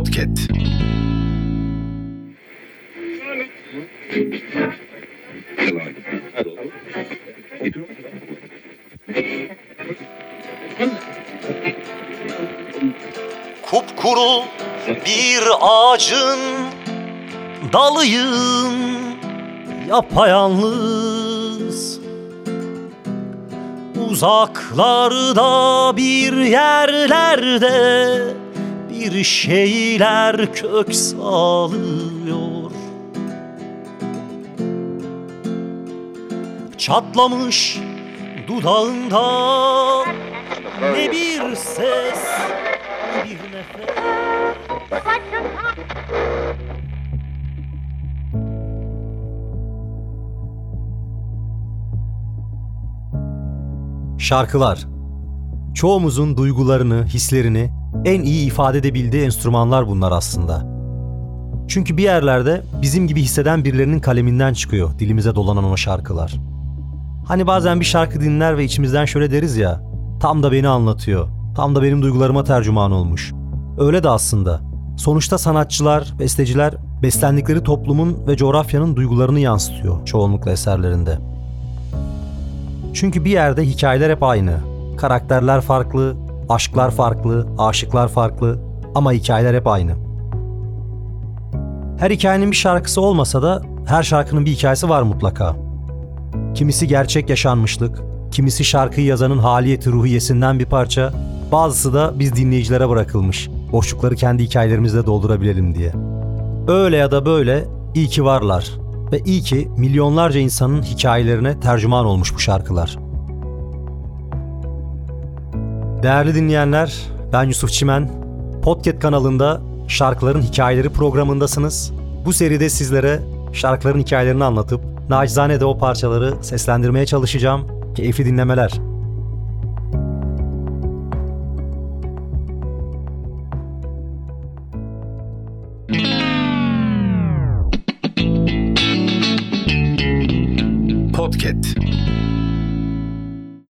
Podcast. Kupkuru bir ağacın dalıyım yapayalnız Uzaklarda bir yerlerde bir şeyler kök salıyor Çatlamış dudağında ne bir ses ne bir nefes Şarkılar. Çoğumuzun duygularını, hislerini en iyi ifade edebildiği enstrümanlar bunlar aslında. Çünkü bir yerlerde bizim gibi hisseden birilerinin kaleminden çıkıyor dilimize dolanan o şarkılar. Hani bazen bir şarkı dinler ve içimizden şöyle deriz ya, tam da beni anlatıyor, tam da benim duygularıma tercüman olmuş. Öyle de aslında. Sonuçta sanatçılar, besteciler beslendikleri toplumun ve coğrafyanın duygularını yansıtıyor çoğunlukla eserlerinde. Çünkü bir yerde hikayeler hep aynı. Karakterler farklı, aşklar farklı, aşıklar farklı ama hikayeler hep aynı. Her hikayenin bir şarkısı olmasa da her şarkının bir hikayesi var mutlaka. Kimisi gerçek yaşanmışlık, kimisi şarkıyı yazanın haliyeti ruhiyesinden bir parça, bazısı da biz dinleyicilere bırakılmış. Boşlukları kendi hikayelerimizle doldurabilelim diye. Öyle ya da böyle iyi ki varlar ve iyi ki milyonlarca insanın hikayelerine tercüman olmuş bu şarkılar. Değerli dinleyenler, ben Yusuf Çimen. Podcast kanalında Şarkıların Hikayeleri programındasınız. Bu seride sizlere şarkıların hikayelerini anlatıp nacizane de o parçaları seslendirmeye çalışacağım. Keyifli dinlemeler.